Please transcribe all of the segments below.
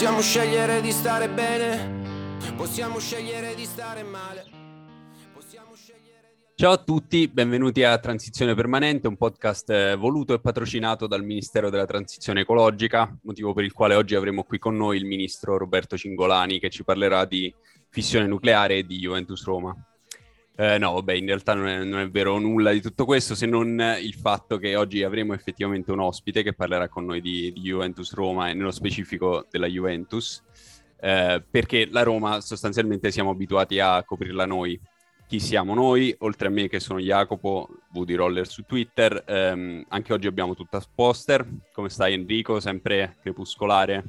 Possiamo scegliere di stare bene, possiamo scegliere di stare male. Ciao a tutti, benvenuti a Transizione Permanente, un podcast eh, voluto e patrocinato dal Ministero della Transizione Ecologica, motivo per il quale oggi avremo qui con noi il ministro Roberto Cingolani che ci parlerà di fissione nucleare e di Juventus Roma. Eh, no, vabbè, in realtà non è, non è, vero nulla di tutto questo, se non il fatto che oggi avremo effettivamente un ospite che parlerà con noi di, di Juventus Roma e nello specifico della Juventus, eh, perché la Roma sostanzialmente siamo abituati a coprirla noi. Chi siamo noi? Oltre a me che sono Jacopo, Woody Roller su Twitter, ehm, anche oggi abbiamo tutta poster. Come stai Enrico? Sempre crepuscolare?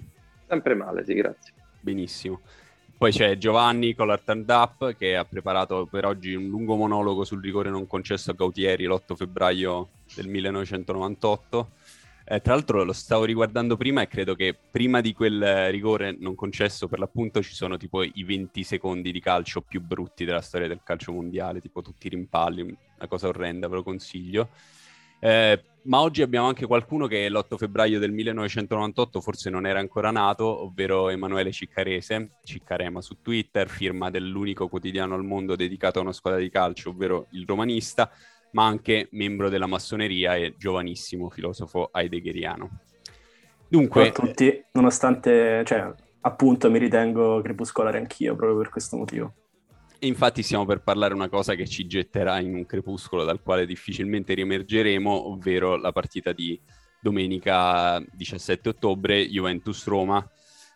Sempre male, sì, grazie. Benissimo. Poi c'è Giovanni con l'Art and Up che ha preparato per oggi un lungo monologo sul rigore non concesso a Gautieri l'8 febbraio del 1998. Eh, tra l'altro lo stavo riguardando prima e credo che prima di quel rigore non concesso per l'appunto ci sono tipo i 20 secondi di calcio più brutti della storia del calcio mondiale, tipo tutti i rimpalli, una cosa orrenda, ve lo consiglio. Eh, ma oggi abbiamo anche qualcuno che l'8 febbraio del 1998 forse non era ancora nato, ovvero Emanuele Ciccarese, Ciccarema su Twitter, firma dell'unico quotidiano al mondo dedicato a una squadra di calcio, ovvero il Romanista, ma anche membro della massoneria e giovanissimo filosofo heideggeriano. Dunque, a tutti, nonostante, cioè, appunto mi ritengo crepuscolare anch'io proprio per questo motivo. Infatti stiamo per parlare una cosa che ci getterà in un crepuscolo dal quale difficilmente riemergeremo, ovvero la partita di domenica 17 ottobre, Juventus-Roma.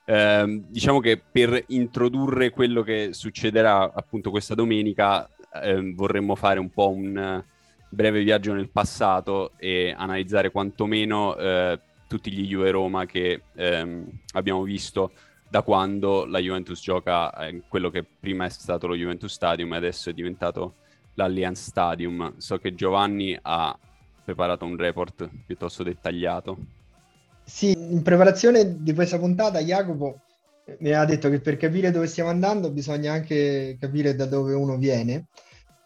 Eh, diciamo che per introdurre quello che succederà appunto questa domenica eh, vorremmo fare un po' un breve viaggio nel passato e analizzare quantomeno eh, tutti gli Juve Roma che ehm, abbiamo visto da quando la Juventus gioca in quello che prima è stato lo Juventus Stadium e adesso è diventato l'Allianz Stadium. So che Giovanni ha preparato un report piuttosto dettagliato. Sì, in preparazione di questa puntata Jacopo mi ha detto che per capire dove stiamo andando bisogna anche capire da dove uno viene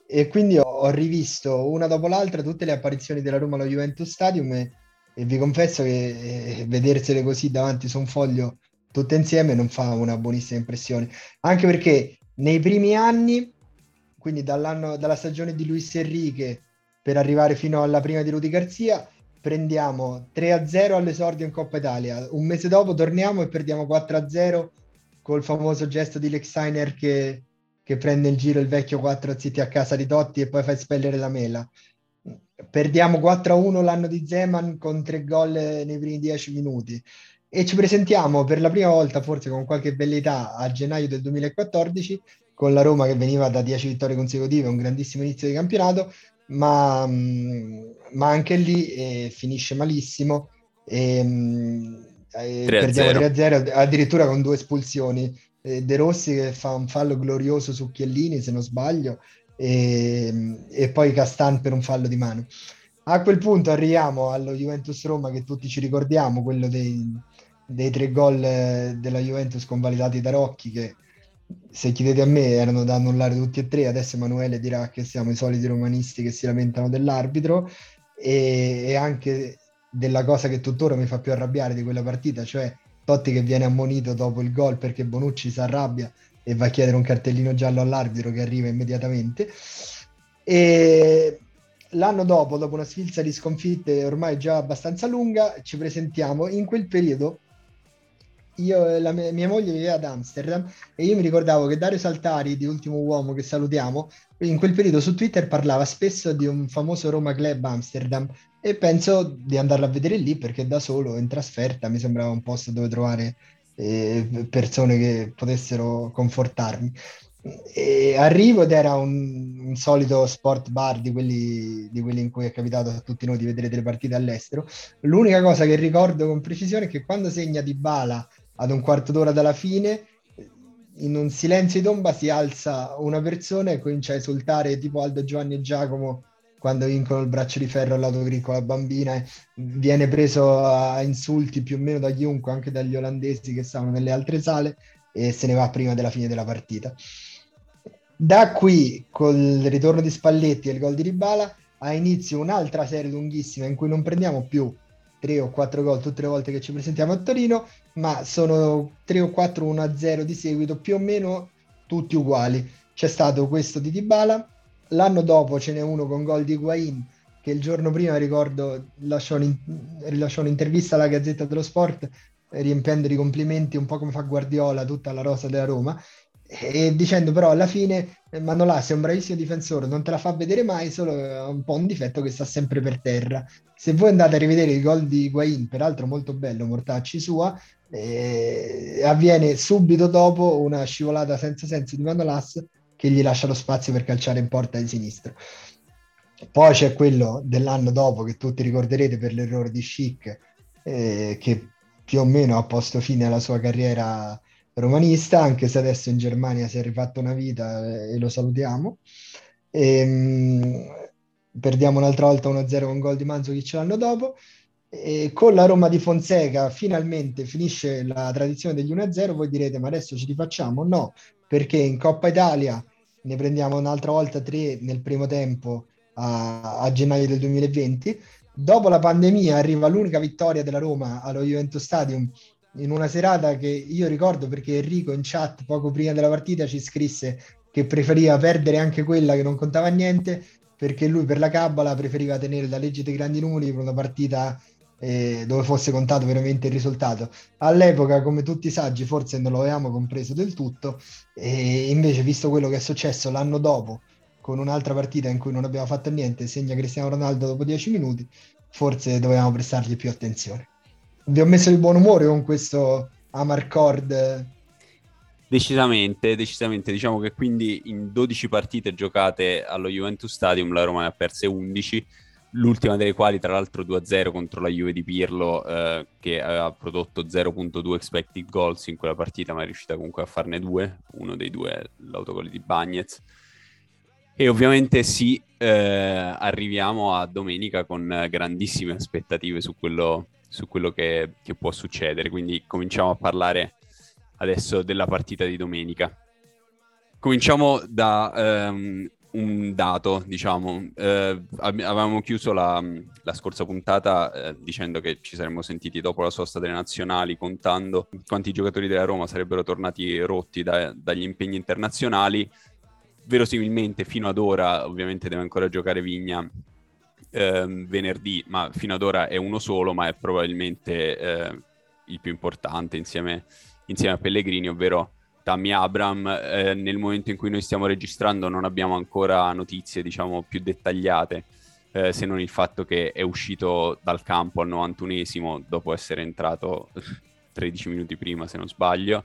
e quindi ho, ho rivisto una dopo l'altra tutte le apparizioni della Roma allo Juventus Stadium e, e vi confesso che eh, vedersele così davanti su un foglio tutte insieme non fa una buonissima impressione. Anche perché nei primi anni, quindi dalla stagione di Luis Enrique per arrivare fino alla prima di Rudy Garzia, prendiamo 3-0 all'esordio in Coppa Italia. Un mese dopo torniamo e perdiamo 4-0 col famoso gesto di Lexiner che, che prende in giro il vecchio 4 zitti a casa di Totti e poi fa espellere la mela. Perdiamo 4-1 l'anno di Zeman con tre gol nei primi 10 minuti e ci presentiamo per la prima volta, forse con qualche bellità, a gennaio del 2014 con la Roma che veniva da 10 vittorie consecutive, un grandissimo inizio di campionato, ma, mm, ma anche lì eh, finisce malissimo e, mm, eh, perdiamo 3-0, addirittura con due espulsioni. Eh, De Rossi che fa un fallo glorioso su Chiellini, se non sbaglio, e, e poi Castan per un fallo di mano. A quel punto arriviamo allo Juventus Roma che tutti ci ricordiamo, quello dei, dei tre gol eh, della Juventus convalidati da Rocchi che se chiedete a me erano da annullare tutti e tre, adesso Emanuele dirà che siamo i soliti romanisti che si lamentano dell'arbitro. E, e anche della cosa che tuttora mi fa più arrabbiare di quella partita, cioè Totti che viene ammonito dopo il gol perché Bonucci si arrabbia e va a chiedere un cartellino giallo all'arbitro che arriva immediatamente. E l'anno dopo, dopo una sfilza di sconfitte ormai già abbastanza lunga, ci presentiamo. In quel periodo io la mia, mia, moglie viveva ad Amsterdam e io mi ricordavo che Dario Saltari di Ultimo Uomo che salutiamo in quel periodo su Twitter parlava spesso di un famoso Roma Club Amsterdam e penso di andarla a vedere lì perché da solo in trasferta mi sembrava un posto dove trovare eh, persone che potessero confortarmi. E arrivo ed era un, un, solito sport bar di quelli, di quelli in cui è capitato a tutti noi di vedere delle partite all'estero. L'unica cosa che ricordo con precisione è che quando segna di bala ad un quarto d'ora dalla fine, in un silenzio di tomba si alza una persona e comincia a esultare tipo Aldo Giovanni e Giacomo quando vincono il braccio di ferro all'autogricco bambina e viene preso a insulti più o meno da chiunque, anche dagli olandesi che stavano nelle altre sale e se ne va prima della fine della partita. Da qui, col ritorno di Spalletti e il gol di Ribala, ha inizio un'altra serie lunghissima in cui non prendiamo più 3 o 4 gol tutte le volte che ci presentiamo a Torino, ma sono 3 o 4 1-0 di seguito, più o meno tutti uguali. C'è stato questo di Dybala, l'anno dopo ce n'è uno con gol di Higuain che il giorno prima, ricordo, rilasciò, un, rilasciò un'intervista alla Gazzetta dello Sport riempiendo di complimenti un po' come fa Guardiola tutta la rosa della Roma e dicendo però alla fine Manolas è un bravissimo difensore, non te la fa vedere mai, solo è un po' un difetto che sta sempre per terra. Se voi andate a rivedere il gol di Guain, peraltro molto bello, Mortacci sua, eh, avviene subito dopo una scivolata senza senso di Manolas che gli lascia lo spazio per calciare in porta di sinistro. Poi c'è quello dell'anno dopo che tutti ricorderete per l'errore di Schick, eh, che più o meno ha posto fine alla sua carriera romanista, anche se adesso in Germania si è rifatto una vita e lo salutiamo. E, mh, perdiamo un'altra volta 1-0 con gol di Manzukic l'anno dopo. E con la Roma di Fonseca finalmente finisce la tradizione degli 1-0. Voi direte, ma adesso ci rifacciamo? No, perché in Coppa Italia ne prendiamo un'altra volta tre nel primo tempo a, a gennaio del 2020 dopo la pandemia arriva l'unica vittoria della Roma allo Juventus Stadium in una serata che io ricordo perché Enrico in chat poco prima della partita ci scrisse che preferiva perdere anche quella che non contava niente perché lui per la cabala preferiva tenere la legge dei grandi numeri per una partita eh, dove fosse contato veramente il risultato. All'epoca, come tutti i saggi, forse non lo avevamo compreso del tutto, e invece, visto quello che è successo l'anno dopo, con un'altra partita in cui non abbiamo fatto niente, segna Cristiano Ronaldo dopo 10 minuti, forse dovevamo prestargli più attenzione. Vi ho messo di buon umore con questo Amarcord. Decisamente, decisamente. Diciamo che quindi in 12 partite giocate allo Juventus Stadium la Roma ne ha perse 11, l'ultima delle quali tra l'altro 2-0 contro la Juve di Pirlo eh, che aveva prodotto 0.2 expected goals in quella partita ma è riuscita comunque a farne due, uno dei due è l'autogol di Bagnez e ovviamente sì, eh, arriviamo a domenica con grandissime aspettative su quello, su quello che, che, può succedere. Quindi cominciamo a parlare adesso della partita di domenica. Cominciamo da um, un dato, diciamo. Uh, avevamo chiuso la, la scorsa puntata uh, dicendo che ci saremmo sentiti dopo la sosta delle nazionali, contando quanti giocatori della Roma sarebbero tornati rotti da, dagli impegni internazionali verosimilmente fino ad ora, ovviamente deve ancora giocare Vigna ehm, venerdì, ma fino ad ora è uno solo, ma è probabilmente eh, il più importante insieme, insieme, a Pellegrini, ovvero Tammy Abram. Eh, nel momento in cui noi stiamo registrando non abbiamo ancora notizie, diciamo, più dettagliate. Eh, se non il fatto che è uscito dal campo al 91esimo dopo essere entrato 13 minuti prima, se non sbaglio.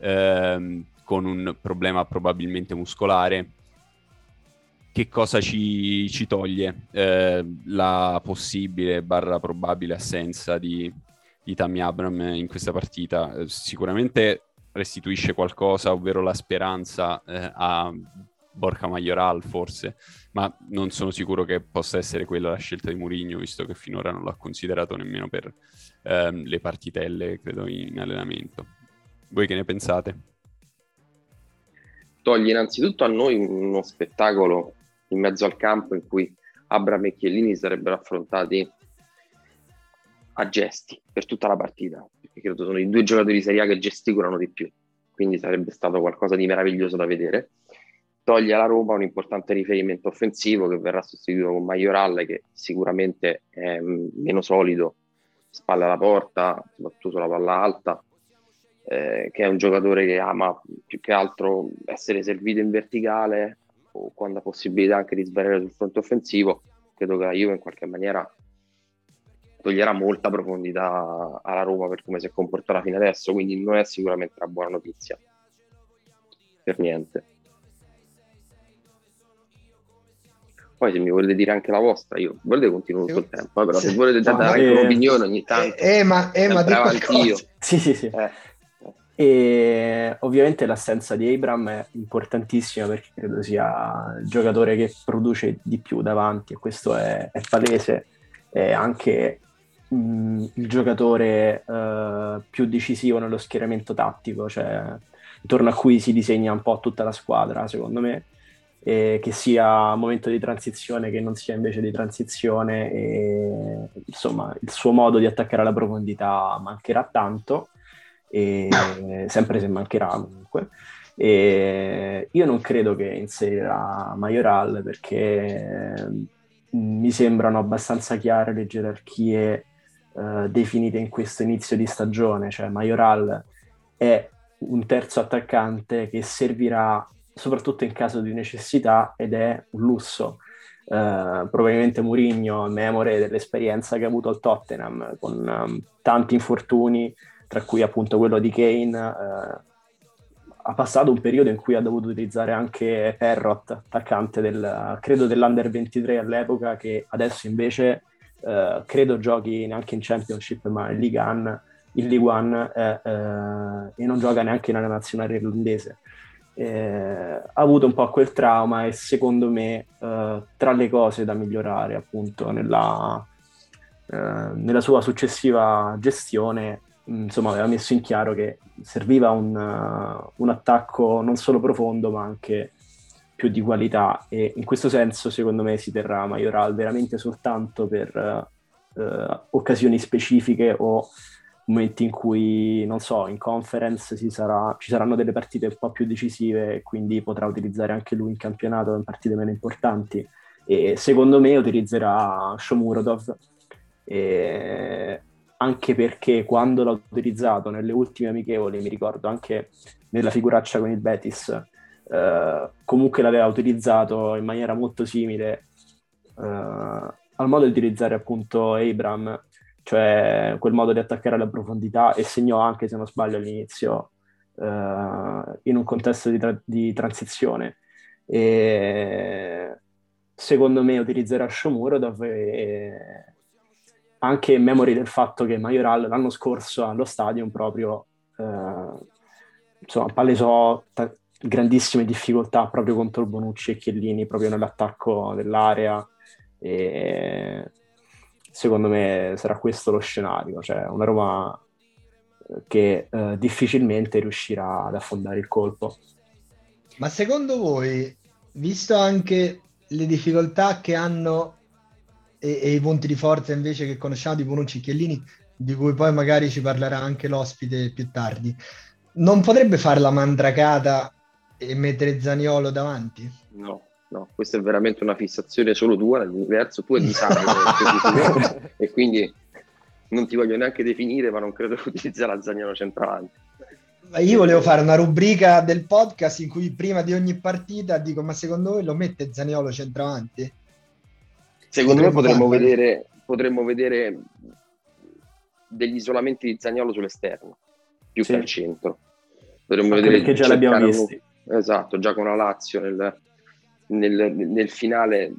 Ehm, con un problema probabilmente muscolare. Che cosa ci, ci toglie? Eh, la possibile barra probabile assenza di, di Tammy Abram in questa partita. Eh, sicuramente restituisce qualcosa, ovvero la speranza eh, a Borca Majoral forse, ma non sono sicuro che possa essere quella la scelta di Mourinho, visto che finora non l'ha considerato nemmeno per ehm, le partitelle, credo, in allenamento. Voi che ne pensate? toglie innanzitutto a noi uno spettacolo in mezzo al campo in cui Abram e Chiellini sarebbero affrontati a gesti per tutta la partita, perché credo sono i due giocatori di Serie A che gesticolano di più, quindi sarebbe stato qualcosa di meraviglioso da vedere. Toglie alla Roma un importante riferimento offensivo che verrà sostituito con Majoral, che sicuramente è meno solido, spalle alla porta, soprattutto sulla palla alta, eh, che è un giocatore che ama più che altro essere servito in verticale o quando ha possibilità anche di sbarrare sul fronte offensivo, credo che la Juve in qualche maniera toglierà molta profondità alla Roma per come si è comportata fino adesso, quindi non è sicuramente una buona notizia. Per niente. Poi se mi volete dire anche la vostra, io volete continuo tutto il tempo, però se volete dare anche un'opinione ogni tanto. Eh, ma, eh, ma io. Sì, sì, sì. Eh. E ovviamente l'assenza di Abram è importantissima perché credo sia il giocatore che produce di più davanti e questo è, è palese. È anche mh, il giocatore uh, più decisivo nello schieramento tattico, cioè intorno a cui si disegna un po' tutta la squadra, secondo me. eh, che sia momento di transizione che non sia invece di transizione e insomma il suo modo di attaccare alla profondità mancherà tanto e, sempre se mancherà comunque e io non credo che inserirà Majoral perché mi sembrano abbastanza chiare le gerarchie uh, definite in questo inizio di stagione, cioè Majoral è un terzo attaccante che servirà soprattutto in caso di necessità ed è un lusso. Uh, probabilmente Mourinho, memore dell'esperienza che ha avuto al Tottenham con um, tanti infortuni, tra cui appunto quello di Kane, uh, ha passato un periodo in cui ha dovuto utilizzare anche Perrot, attaccante del, credo dell'Under 23 all'epoca, che adesso invece uh, credo giochi neanche in Championship ma in Ligue 1, in Ligue 1 eh, eh, e non gioca neanche nella nazionale irlandese. Eh, ha avuto un po' quel trauma e secondo me eh, tra le cose da migliorare appunto nella, eh, nella sua successiva gestione insomma aveva messo in chiaro che serviva un, uh, un, attacco non solo profondo ma anche più di qualità. E in questo senso secondo me si terrà Majoral veramente soltanto per uh, occasioni specifiche o momenti in cui, non so, in conference sarà, ci saranno delle partite un po' più decisive e quindi potrà utilizzare anche lui in campionato in partite meno importanti. E secondo me utilizzerà Shomurodov. E anche perché quando l'ha utilizzato nelle ultime amichevoli, mi ricordo anche nella figuraccia con il Betis, eh, comunque l'aveva utilizzato in maniera molto simile eh, al modo di utilizzare appunto Abram, cioè quel modo di attaccare alla profondità e segnò anche, se non sbaglio, all'inizio eh, in un contesto di, tra- di transizione. E secondo me utilizzerà Shomuro dove anche in memoria del fatto che Majoral l'anno scorso allo stadium proprio eh, insomma, palesò t- grandissime difficoltà proprio contro Bonucci e Chiellini proprio nell'attacco dell'area e secondo me sarà questo lo scenario, cioè una Roma che eh, difficilmente riuscirà ad affondare il colpo. Ma secondo voi, visto anche le difficoltà che hanno e, e, i punti di forza invece che conosciamo di Bonucci e Chiellini, di cui poi magari ci parlerà anche l'ospite più tardi, non potrebbe fare la mandracata e mettere Zaniolo davanti? No, no, questa è veramente una fissazione solo tua, nell'universo tu e di Sano, e quindi non ti voglio neanche definire, ma non credo che utilizzerà Zaniolo centravanti. Io volevo fare una rubrica del podcast in cui prima di ogni partita dico: Ma secondo voi lo mette Zaniolo centravanti? Secondo me potremmo vedere, potremmo vedere degli isolamenti di Zagnolo sull'esterno, più sì. che al centro. Potremmo Anche vedere perché già l'abbiamo visto. Esatto, già con la Lazio nel, nel, nel, finale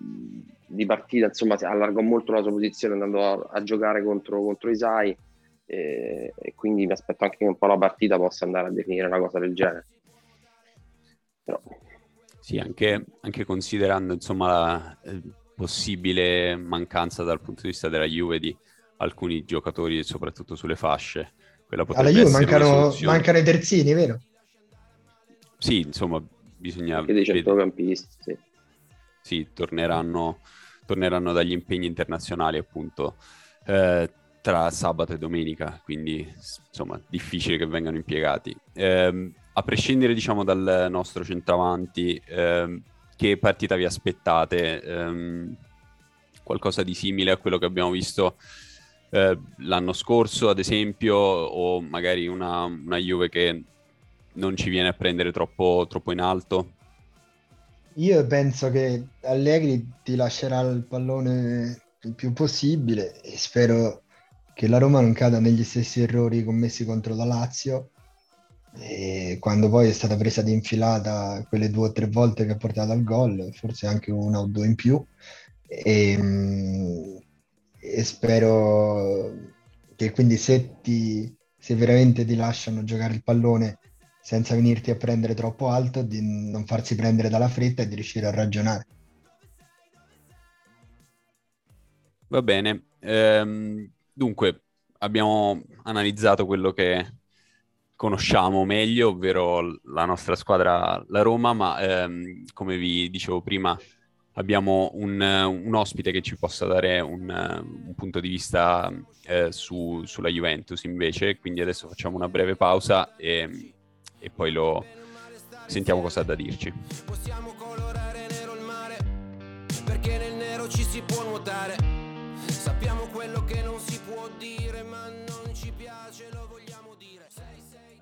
di partita, insomma, allargò molto la sua posizione andando a, a giocare contro, contro Isai e, e, quindi mi aspetto anche che un po' la partita possa andare a definire una cosa del genere. Però... Sì, anche, anche considerando insomma la, possibile mancanza dal punto di vista della Juve di alcuni giocatori, soprattutto sulle fasce. Alla Juve mancano, mancano, i terzini, vero? Sì, insomma, bisogna... Anche dei centrocampisti, sì. Sì, torneranno, torneranno dagli impegni internazionali appunto eh, tra sabato e domenica, quindi insomma difficile che vengano impiegati. Eh, a prescindere diciamo dal nostro centravanti, eh, che partita vi aspettate? Um, qualcosa di simile a quello che abbiamo visto eh, l'anno scorso, ad esempio, o magari una, una, Juve che non ci viene a prendere troppo, troppo in alto? Io penso che Allegri ti lascerà il pallone il più possibile e spero che la Roma non cada negli stessi errori commessi contro la Lazio e quando poi è stata presa di infilata quelle due o tre volte che ha portato al gol, forse anche una o due in più, e, mm, e spero che quindi se, ti, se veramente ti lasciano giocare il pallone senza venirti a prendere troppo alto, di non farsi prendere dalla fretta e di riuscire a ragionare. Va bene, ehm, dunque abbiamo analizzato quello che conosciamo meglio, ovvero la nostra squadra, la Roma, ma ehm, come vi dicevo prima abbiamo un, un, ospite che ci possa dare un, un punto di vista eh, su, sulla Juventus invece, quindi adesso facciamo una breve pausa e, e poi lo sentiamo cosa ha da dirci. Possiamo colorare nero il mare, perché nel nero ci si può nuotare.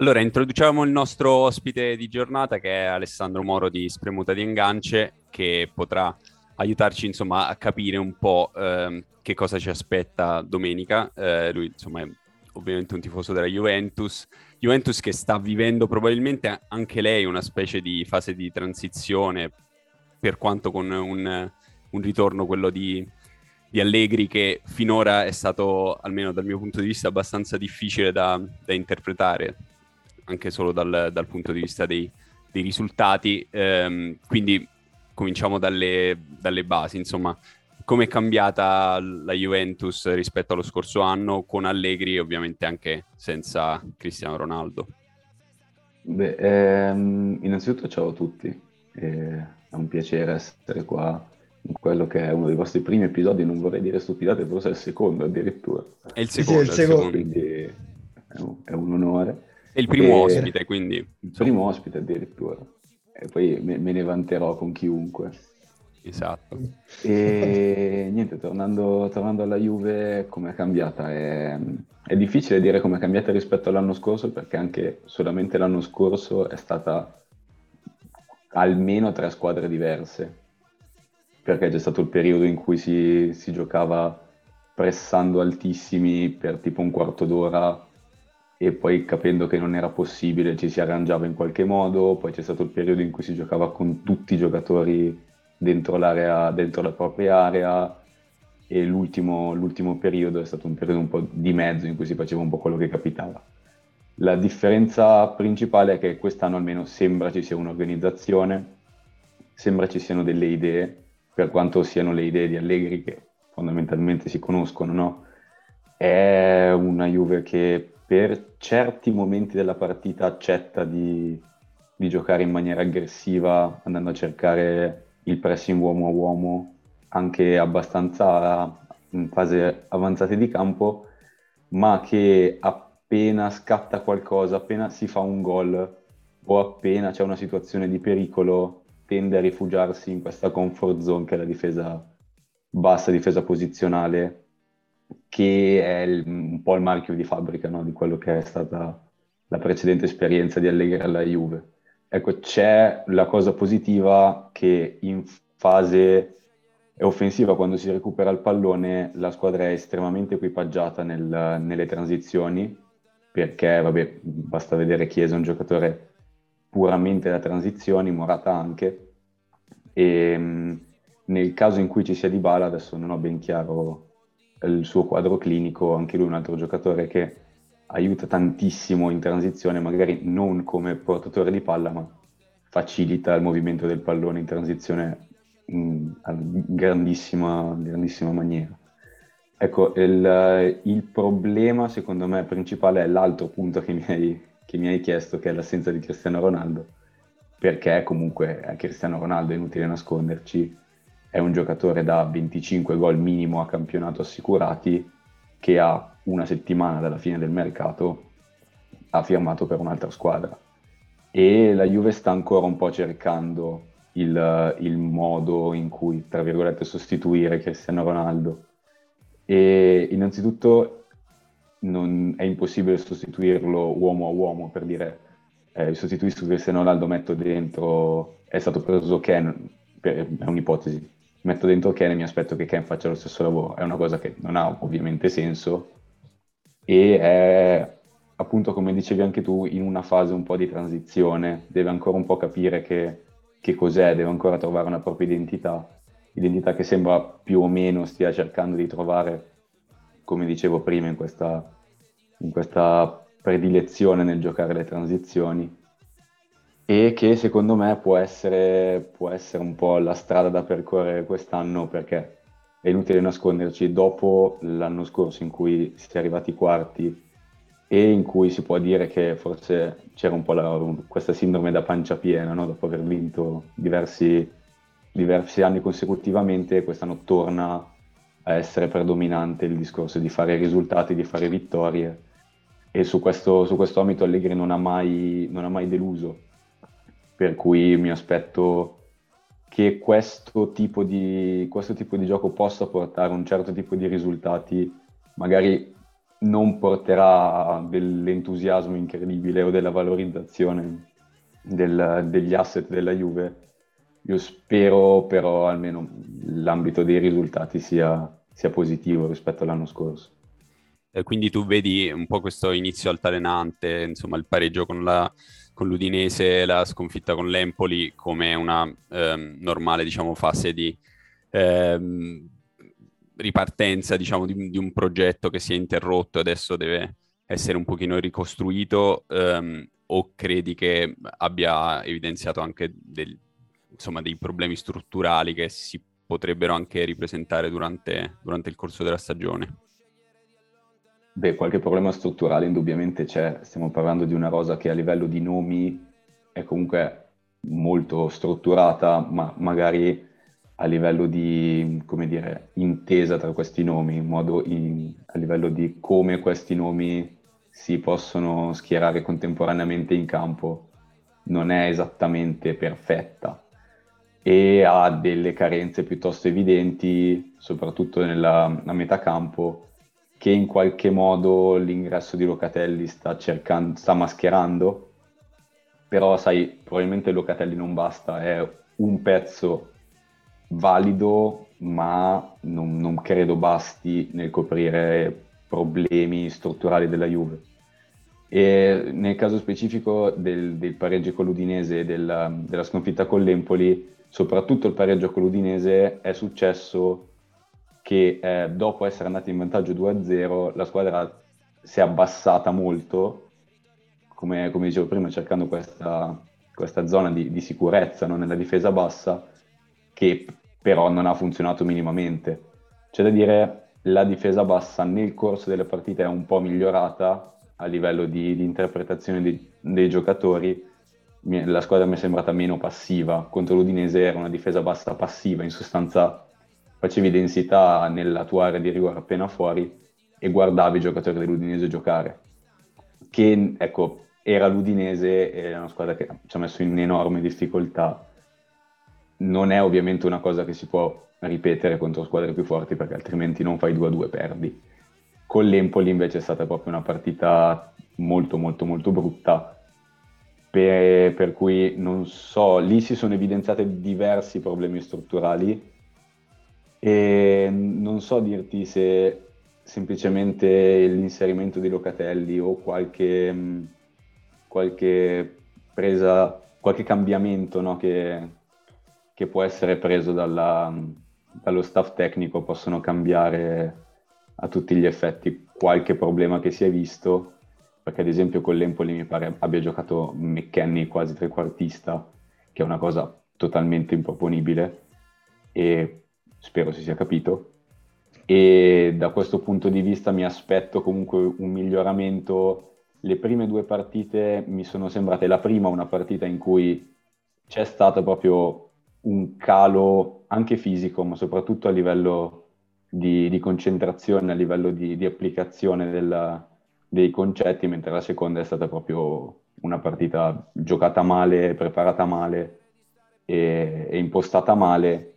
Allora, introduciamo il nostro ospite di giornata che è Alessandro Moro di Spremuta di Engance che potrà aiutarci insomma a capire un po' ehm, che cosa ci aspetta domenica. Eh, lui insomma è ovviamente un tifoso della Juventus, Juventus che sta vivendo probabilmente anche lei una specie di fase di transizione, per quanto con un, un ritorno quello di, di, Allegri che finora è stato, almeno dal mio punto di vista, abbastanza difficile da, da interpretare, anche solo dal, dal, punto di vista dei, dei risultati. Ehm, quindi cominciamo dalle, dalle basi, insomma, come è cambiata la Juventus rispetto allo scorso anno con Allegri e ovviamente anche senza Cristiano Ronaldo? Beh, ehm, innanzitutto ciao a tutti, eh, è un piacere essere qua in quello che è uno dei vostri primi episodi, non vorrei dire stupidate, forse è il secondo addirittura. È il secondo, sì, sì, è il secondo. quindi è un, è un onore. È il primo e... ospite, quindi... Il primo ospite addirittura e poi me, me ne vanterò con chiunque. Esatto. E niente, tornando, tornando alla Juve, come è cambiata? È, è difficile dire come è cambiata rispetto all'anno scorso perché anche solamente l'anno scorso è stata almeno tre squadre diverse. Perché c'è stato il periodo in cui si, si giocava pressando altissimi per tipo un quarto d'ora e poi capendo che non era possibile ci si arrangiava in qualche modo, poi c'è stato il periodo in cui si giocava con tutti i giocatori dentro, dentro la propria area e l'ultimo, l'ultimo periodo è stato un periodo un po' di mezzo in cui si faceva un po' quello che capitava. La differenza principale è che quest'anno almeno sembra ci sia un'organizzazione, sembra ci siano delle idee, per quanto siano le idee di Allegri che fondamentalmente si conoscono, no? È una Juve che per certi momenti della partita accetta di, di, giocare in maniera aggressiva, andando a cercare il pressing uomo a uomo, anche abbastanza in fase avanzate di campo, ma che appena scatta qualcosa, appena si fa un gol o appena c'è una situazione di pericolo, tende a rifugiarsi in questa comfort zone che è la difesa bassa, difesa posizionale, che è il, un po' il marchio di fabbrica no? di quello che è stata la precedente esperienza di Allegri alla Juve. Ecco, c'è la cosa positiva che in fase offensiva, quando si recupera il pallone, la squadra è estremamente equipaggiata nel, nelle transizioni, perché, vabbè, basta vedere Chiesa un giocatore puramente da transizioni, Morata anche, e nel caso in cui ci sia Di Bala, adesso non ho ben chiaro il suo quadro clinico, anche lui un altro giocatore che aiuta tantissimo in transizione, magari non come portatore di palla, ma facilita il movimento del pallone in transizione in, in grandissima, grandissima maniera. Ecco, il, il, problema secondo me principale è l'altro punto che mi, hai, che mi hai chiesto, che è l'assenza di Cristiano Ronaldo, perché comunque è Cristiano Ronaldo, è inutile nasconderci, è un giocatore da 25 gol minimo a campionato assicurati che a una settimana dalla fine del mercato ha firmato per un'altra squadra. E la Juve sta ancora un po' cercando il, il modo in cui, tra virgolette, sostituire Cristiano Ronaldo. E innanzitutto non è impossibile sostituirlo uomo a uomo per dire eh, sostituisco Cristiano Ronaldo metto dentro è stato preso Ken per, è un'ipotesi metto dentro Ken e mi aspetto che Ken faccia lo stesso lavoro. È una cosa che non ha ovviamente senso. E è appunto come dicevi anche tu in una fase un po' di transizione, deve ancora un po' capire che, che cos'è, deve ancora trovare una propria identità, identità che sembra più o meno stia cercando di trovare, come dicevo prima, in questa, in questa predilezione nel giocare le transizioni e che secondo me può essere, può essere un po' la strada da percorrere quest'anno perché è inutile nasconderci, dopo l'anno scorso in cui si è arrivati quarti e in cui si può dire che forse c'era un po' la, questa sindrome da pancia piena, no? dopo aver vinto diversi, diversi anni consecutivamente, quest'anno torna a essere predominante il discorso di fare risultati, di fare vittorie. E su questo, su questo ambito Allegri non ha, mai, non ha mai deluso, per cui mi aspetto che questo tipo, di, questo tipo di gioco possa portare un certo tipo di risultati, magari non porterà dell'entusiasmo incredibile o della valorizzazione del, degli asset della Juve. Io spero però almeno l'ambito dei risultati sia, sia positivo rispetto all'anno scorso. Eh, quindi tu vedi un po' questo inizio altalenante, insomma il pareggio con, la, con l'Udinese, la sconfitta con l'Empoli come una ehm, normale diciamo, fase di ehm, ripartenza diciamo, di, di, un progetto che si è interrotto e adesso deve essere un pochino ricostruito ehm, o credi che abbia evidenziato anche del, insomma, dei problemi strutturali che si potrebbero anche ripresentare durante, durante il corso della stagione? Beh, qualche problema strutturale indubbiamente c'è. Stiamo parlando di una rosa che a livello di nomi è comunque molto strutturata, ma magari a livello di, come dire, intesa tra questi nomi, in modo in, a livello di come questi nomi si possono schierare contemporaneamente in campo, non è esattamente perfetta e ha delle carenze piuttosto evidenti, soprattutto nella metà campo, che in qualche modo l'ingresso di Locatelli sta, cercando, sta mascherando, però sai, probabilmente Locatelli non basta, è un pezzo valido, ma non, non credo basti nel coprire problemi strutturali della Juve. E nel caso specifico del, del pareggio con l'Udinese e della, della sconfitta con l'Empoli, soprattutto il pareggio con l'Udinese è successo che eh, dopo essere andati in vantaggio 2-0 la squadra si è abbassata molto, come, come dicevo prima, cercando questa, questa zona di, di sicurezza no? nella difesa bassa, che però non ha funzionato minimamente. C'è da dire, la difesa bassa nel corso delle partite è un po' migliorata a livello di, di interpretazione dei, dei giocatori, la squadra mi è sembrata meno passiva, contro l'Udinese era una difesa bassa passiva, in sostanza facevi densità nella tua area di rigore appena fuori e guardavi i giocatori dell'Udinese giocare. Che ecco, era l'Udinese, è una squadra che ci ha messo in enorme difficoltà. Non è ovviamente una cosa che si può ripetere contro squadre più forti perché altrimenti non fai 2-2 perdi. Con l'Empoli invece è stata proprio una partita molto molto molto brutta per, per cui non so, lì si sono evidenziati diversi problemi strutturali e non so dirti se semplicemente l'inserimento di Locatelli o qualche, mm, qualche presa, qualche cambiamento no, che, che, può essere preso dalla, dallo staff tecnico possono cambiare a tutti gli effetti qualche problema che si è visto, perché ad esempio con l'Empoli mi pare abbia giocato McKenny quasi trequartista, che è una cosa totalmente improponibile, e spero si sia capito. E da questo punto di vista mi aspetto comunque un miglioramento. Le prime due partite mi sono sembrate la prima una partita in cui c'è stato proprio un calo anche fisico, ma soprattutto a livello di, di concentrazione, a livello di, di applicazione della, dei concetti, mentre la seconda è stata proprio una partita giocata male, preparata male e, e impostata male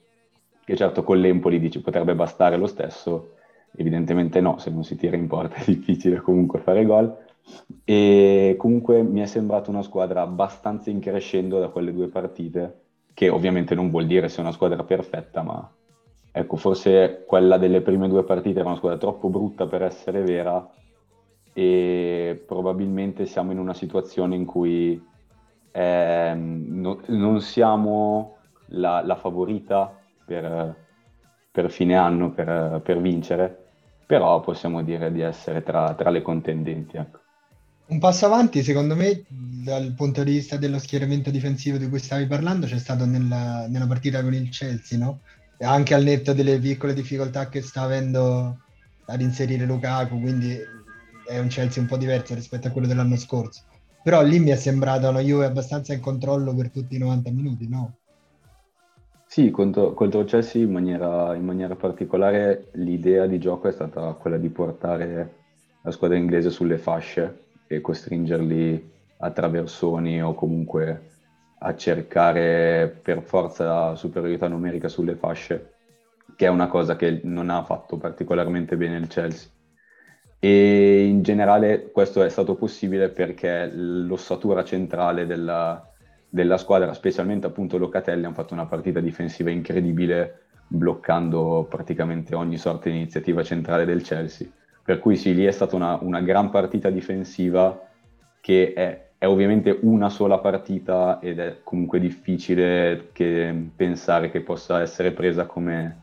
che certo con l'Empoli dici potrebbe bastare lo stesso, evidentemente no, se non si tira in porta è difficile comunque fare gol. E comunque mi è sembrata una squadra abbastanza in crescendo da quelle due partite, che ovviamente non vuol dire sia una squadra perfetta, ma ecco, forse quella delle prime due partite era una squadra troppo brutta per essere vera e probabilmente siamo in una situazione in cui eh, no, non siamo la, la favorita per, per fine anno per, per, vincere, però possiamo dire di essere tra, tra le contendenti. Ecco. Un passo avanti, secondo me, dal punto di vista dello schieramento difensivo di cui stavi parlando, c'è stato nella, nella partita con il Chelsea, no? Anche al netto delle piccole difficoltà che sta avendo ad inserire Lukaku, quindi è un Chelsea un po' diverso rispetto a quello dell'anno scorso. Però lì mi è sembrata una Juve abbastanza in controllo per tutti i 90 minuti, no? Sì, contro, contro il Chelsea in maniera, in maniera particolare l'idea di gioco è stata quella di portare la squadra inglese sulle fasce e costringerli a traversoni o comunque a cercare per forza superiorità numerica sulle fasce, che è una cosa che non ha fatto particolarmente bene il Chelsea. E in generale questo è stato possibile perché l'ossatura centrale della, della squadra, specialmente appunto Locatelli, hanno fatto una partita difensiva incredibile bloccando praticamente ogni sorta di iniziativa centrale del Chelsea. Per cui sì, lì è stata una, una gran partita difensiva che è, è, ovviamente una sola partita ed è comunque difficile che, pensare che possa essere presa come,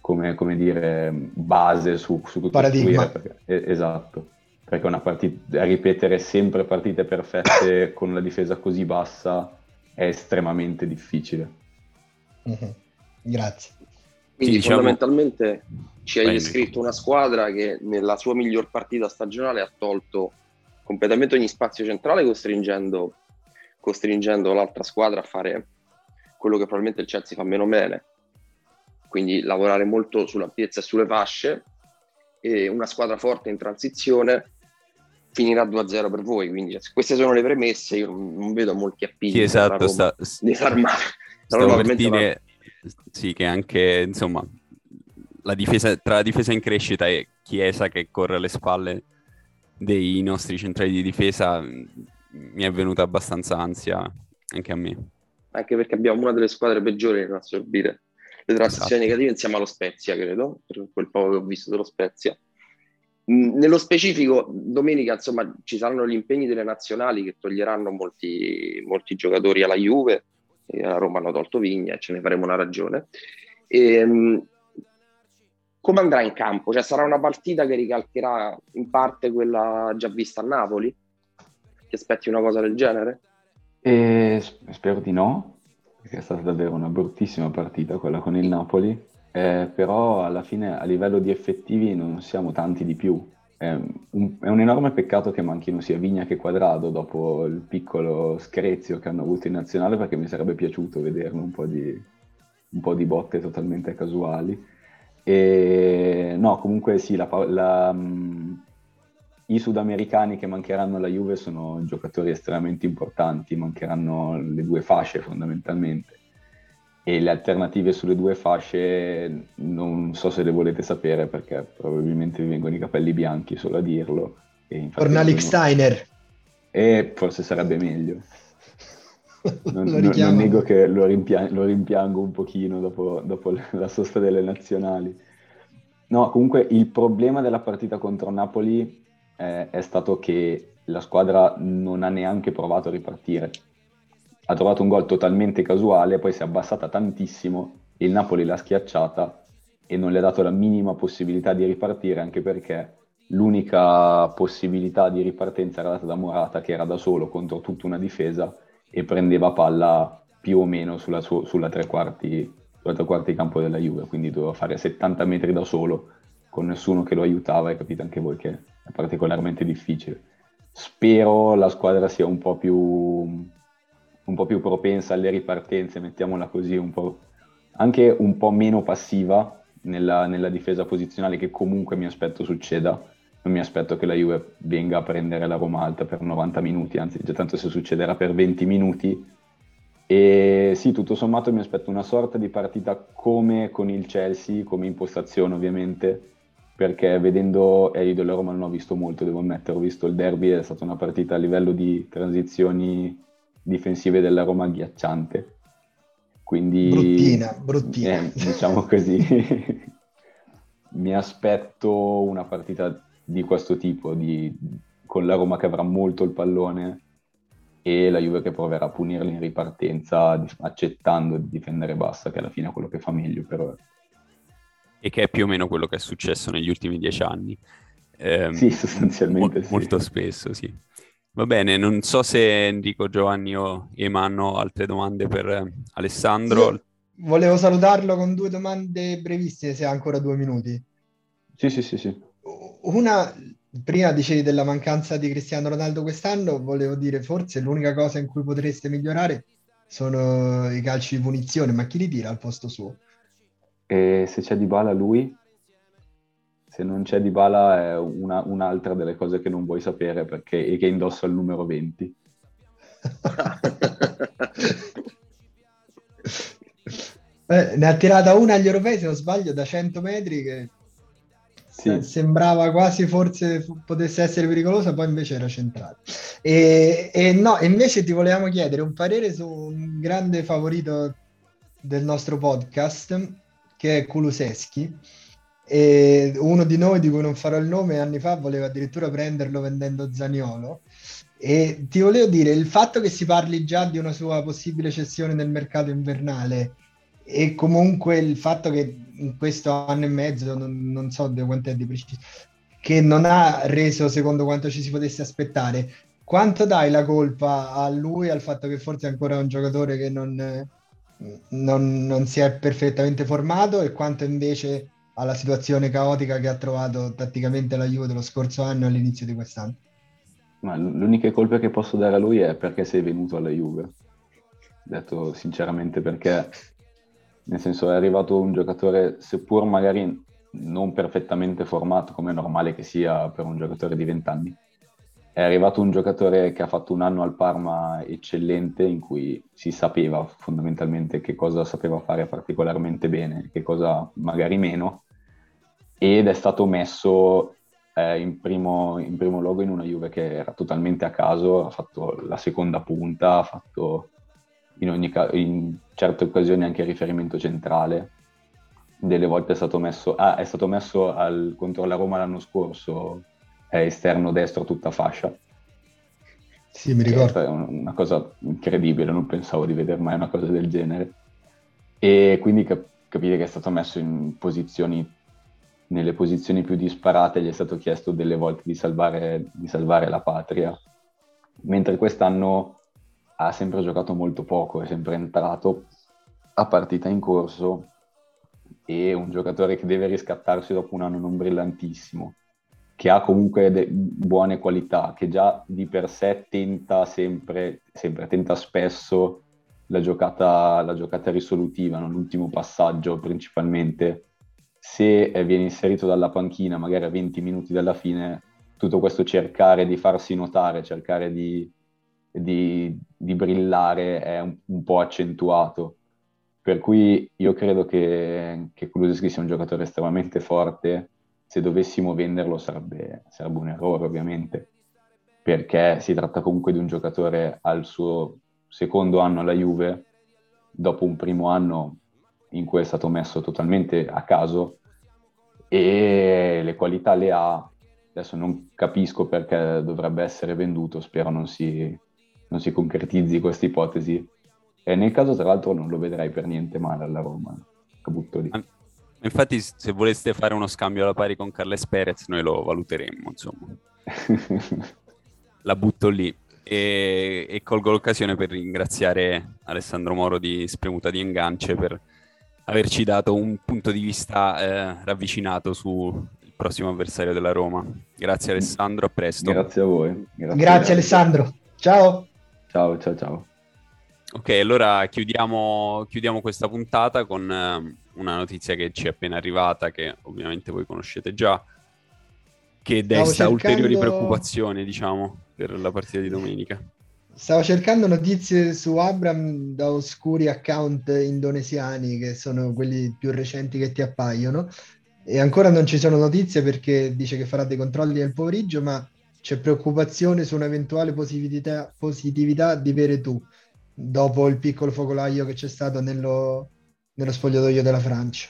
come, come dire, base su, su cui Paradigma. Perché, esatto, perché una partita, ripetere sempre partite perfette con una difesa così bassa è estremamente difficile. Mm-hmm. Grazie. Quindi sì, diciamo... fondamentalmente ci hai descritto una squadra che nella sua miglior partita stagionale ha tolto completamente ogni spazio centrale costringendo, costringendo l'altra squadra a fare quello che probabilmente il Chelsea fa meno bene, quindi lavorare molto sull'ampiezza e sulle fasce e una squadra forte in transizione finirà 2-0 per voi, quindi queste sono le premesse, io non vedo molti appigli sì, esatto, sta, disarmare. Stavo per dire sì, che anche insomma la difesa, tra la difesa in crescita e Chiesa che corre alle spalle dei nostri centrali di difesa mi è venuta abbastanza ansia anche a me. Anche perché abbiamo una delle squadre peggiori nel assorbire le transizioni esatto. negative insieme allo Spezia, credo, per quel poco che ho visto dello Spezia. Nello specifico, domenica insomma, ci saranno gli impegni delle nazionali che toglieranno molti, molti giocatori alla Juve, a Roma hanno tolto Vigna ce ne faremo una ragione. E, ehm, come andrà in campo? Cioè, sarà una partita che ricalcherà in parte quella già vista a Napoli? Ti aspetti una cosa del genere? E spero di no, perché è stata davvero una bruttissima partita quella con il Napoli, eh, però alla fine a livello di effettivi non siamo tanti di più. È un, è un, enorme peccato che manchino sia Vigna che Quadrado dopo il piccolo screzio che hanno avuto in nazionale perché mi sarebbe piaciuto vederlo un po' di, un po' di botte totalmente casuali. E, no, comunque sì, la, la, mm, i sudamericani che mancheranno alla Juve sono giocatori estremamente importanti, mancheranno le due fasce fondamentalmente. E le alternative sulle due fasce non so se le volete sapere perché probabilmente vi vengono i capelli bianchi solo a dirlo. Tornalik sono... Steiner. E forse sarebbe meglio. Non, non, non, nego che lo, rimpia- lo, rimpiango un pochino dopo, dopo la sosta delle nazionali. No, comunque il problema della partita contro Napoli eh, è stato che la squadra non ha neanche provato a ripartire. Ha trovato un gol totalmente casuale, poi si è abbassata tantissimo, il Napoli l'ha schiacciata e non le ha dato la minima possibilità di ripartire, anche perché l'unica possibilità di ripartenza era data da Morata, che era da solo contro tutta una difesa e prendeva palla più o meno sulla, su- sulla tre quarti sulla tre quarti campo della Juve, quindi doveva fare 70 metri da solo con nessuno che lo aiutava e capite anche voi che è particolarmente difficile. Spero la squadra sia un po' più, un po più propensa alle ripartenze, mettiamola così, un anche un po' meno passiva nella, nella difesa posizionale che comunque mi aspetto succeda. Non mi aspetto che la Juve venga a prendere la Roma alta per 90 minuti, anzi già tanto se succederà per 20 minuti. E sì, tutto sommato mi aspetto una sorta di partita come con il Chelsea, come impostazione ovviamente, perché vedendo, e io della Roma non ho visto molto, devo ammettere, ho visto il derby, è stata una partita a livello di transizioni difensive della Roma agghiacciante. Quindi, bruttina, bruttina. Eh, diciamo così, mi aspetto una partita di questo tipo, di, con la Roma che avrà molto il pallone e la Juve che proverà a punirli in ripartenza accettando di difendere bassa, che alla fine è quello che fa meglio però e che è più o meno quello che è successo negli ultimi dieci anni. Eh, sì, sostanzialmente mo- sì. Molto spesso, sì. Va bene, non so se Enrico, Giovanni o Ema hanno altre domande per eh, Alessandro. Io volevo salutarlo con due domande brevissime, se ha ancora due minuti. Sì, sì, sì, sì. Una, prima dicevi della mancanza di Cristiano Ronaldo quest'anno, volevo dire forse l'unica cosa in cui potreste migliorare sono i calci di punizione, ma chi li tira al posto suo? E se c'è Di Bala lui, se non c'è Di Bala è una, un'altra delle cose che non vuoi sapere perché e che indossa il numero 20. eh, ne ha tirata una agli europei, se non sbaglio, da 100 metri che sì. sembrava quasi forse potesse essere pericolosa, poi invece era centrale. E, e no, invece ti volevamo chiedere un parere su un grande favorito del nostro podcast, che è Kuluseschi. E uno di noi, di cui non farò il nome, anni fa voleva addirittura prenderlo vendendo Zaniolo. E ti volevo dire, il fatto che si parli già di una sua possibile cessione nel mercato invernale e comunque il fatto che in questo anno e mezzo, non, non so di quanto è di preciso, che non ha reso secondo quanto ci si potesse aspettare, quanto dai la colpa a lui al fatto che forse è ancora un giocatore che non, non, non si è perfettamente formato e quanto invece alla situazione caotica che ha trovato tatticamente la Juve dello scorso anno all'inizio di quest'anno? Ma l'unica colpa che posso dare a lui è perché sei venuto alla Juve. Detto sinceramente perché nel senso è arrivato un giocatore, seppur magari non perfettamente formato, come è normale che sia per un giocatore di 20 anni, è arrivato un giocatore che ha fatto un anno al Parma eccellente, in cui si sapeva fondamentalmente che cosa sapeva fare particolarmente bene, che cosa magari meno, ed è stato messo eh, in, primo, in primo luogo in una Juve che era totalmente a caso, ha fatto la seconda punta, ha fatto in, ogni ca- in certe occasioni anche riferimento centrale. Delle volte è stato messo, ah, è stato messo al, contro la Roma l'anno scorso, esterno destro tutta fascia. Sì, mi ricordo. È una cosa incredibile, non pensavo di vedere mai una cosa del genere. E quindi cap- capire che è stato messo in posizioni, nelle posizioni più disparate, gli è stato chiesto delle volte di salvare, di salvare la patria. Mentre quest'anno ha sempre giocato molto poco, è sempre entrato a partita in corso e un giocatore che deve riscattarsi dopo un anno non brillantissimo, che ha comunque de- buone qualità, che già di per sé tenta sempre, sempre tenta spesso la giocata, la giocata risolutiva, non l'ultimo passaggio principalmente. Se viene inserito dalla panchina, magari a 20 minuti dalla fine, tutto questo cercare di farsi notare, cercare di, di, di brillare è un, un, po' accentuato. Per cui io credo che, che Kulusevski sia un giocatore estremamente forte. Se dovessimo venderlo sarebbe, sarebbe un errore, ovviamente, perché si tratta comunque di un giocatore al suo secondo anno alla Juve, dopo un primo anno in cui è stato messo totalmente a caso e le qualità le ha. Adesso non capisco perché dovrebbe essere venduto, spero non si, non si concretizzi questa ipotesi. E nel caso, tra l'altro, non lo vedrei per niente male alla Roma. Butto lì. Infatti, se voleste fare uno scambio alla pari con Carles Perez, noi lo valuteremmo, insomma. La butto lì. E, e, colgo l'occasione per ringraziare Alessandro Moro di Spremuta di Engance per averci dato un punto di vista eh, ravvicinato sul prossimo avversario della Roma. Grazie Alessandro, a presto. Grazie a voi. Grazie, Grazie Alessandro. Ciao. Ciao, ciao, ciao. Ok, allora chiudiamo, chiudiamo questa puntata con eh, una notizia che ci è appena arrivata, che ovviamente voi conoscete già, che desta cercando... ulteriori preoccupazioni, diciamo, per la partita di domenica. Stavo cercando notizie su Abram da oscuri account indonesiani, che sono quelli più recenti che ti appaiono, e ancora non ci sono notizie perché dice che farà dei controlli nel pomeriggio, ma c'è preoccupazione su un'eventuale positività, positività di Veretù dopo il piccolo focolaio che c'è stato nello, nello spogliatoio della Francia.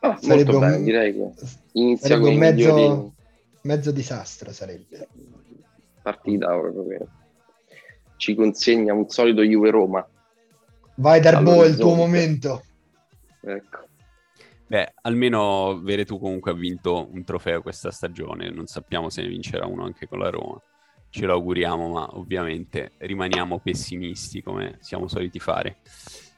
Ah, sarebbe bene, un, direi che inizia un mezzo, mezzo, disastro sarebbe. Partita proprio che ci consegna un solito Juve Roma. Vai Darbo, è il tuo momento. Ecco. Beh, almeno Veretù comunque ha vinto un trofeo questa stagione, non sappiamo se ne vincerà uno anche con la Roma. Ce lo auguriamo, ma ovviamente rimaniamo pessimisti come siamo soliti fare.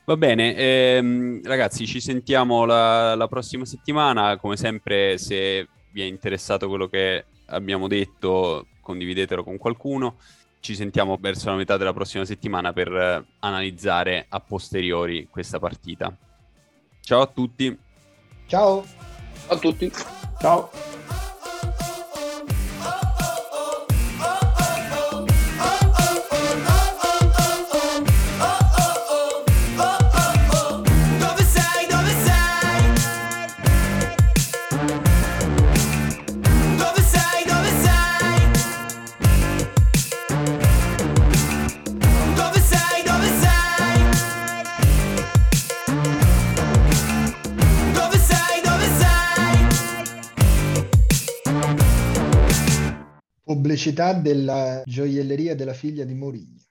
Va bene, ehm, ragazzi, ci sentiamo la, la, prossima settimana. Come sempre, se vi è interessato quello che abbiamo detto, condividetelo con qualcuno. Ci sentiamo verso la metà della prossima settimana per eh, analizzare a posteriori questa partita. Ciao a tutti. Ciao. Ciao a tutti. Ciao. Pubblicità della gioielleria della figlia di Mourinho.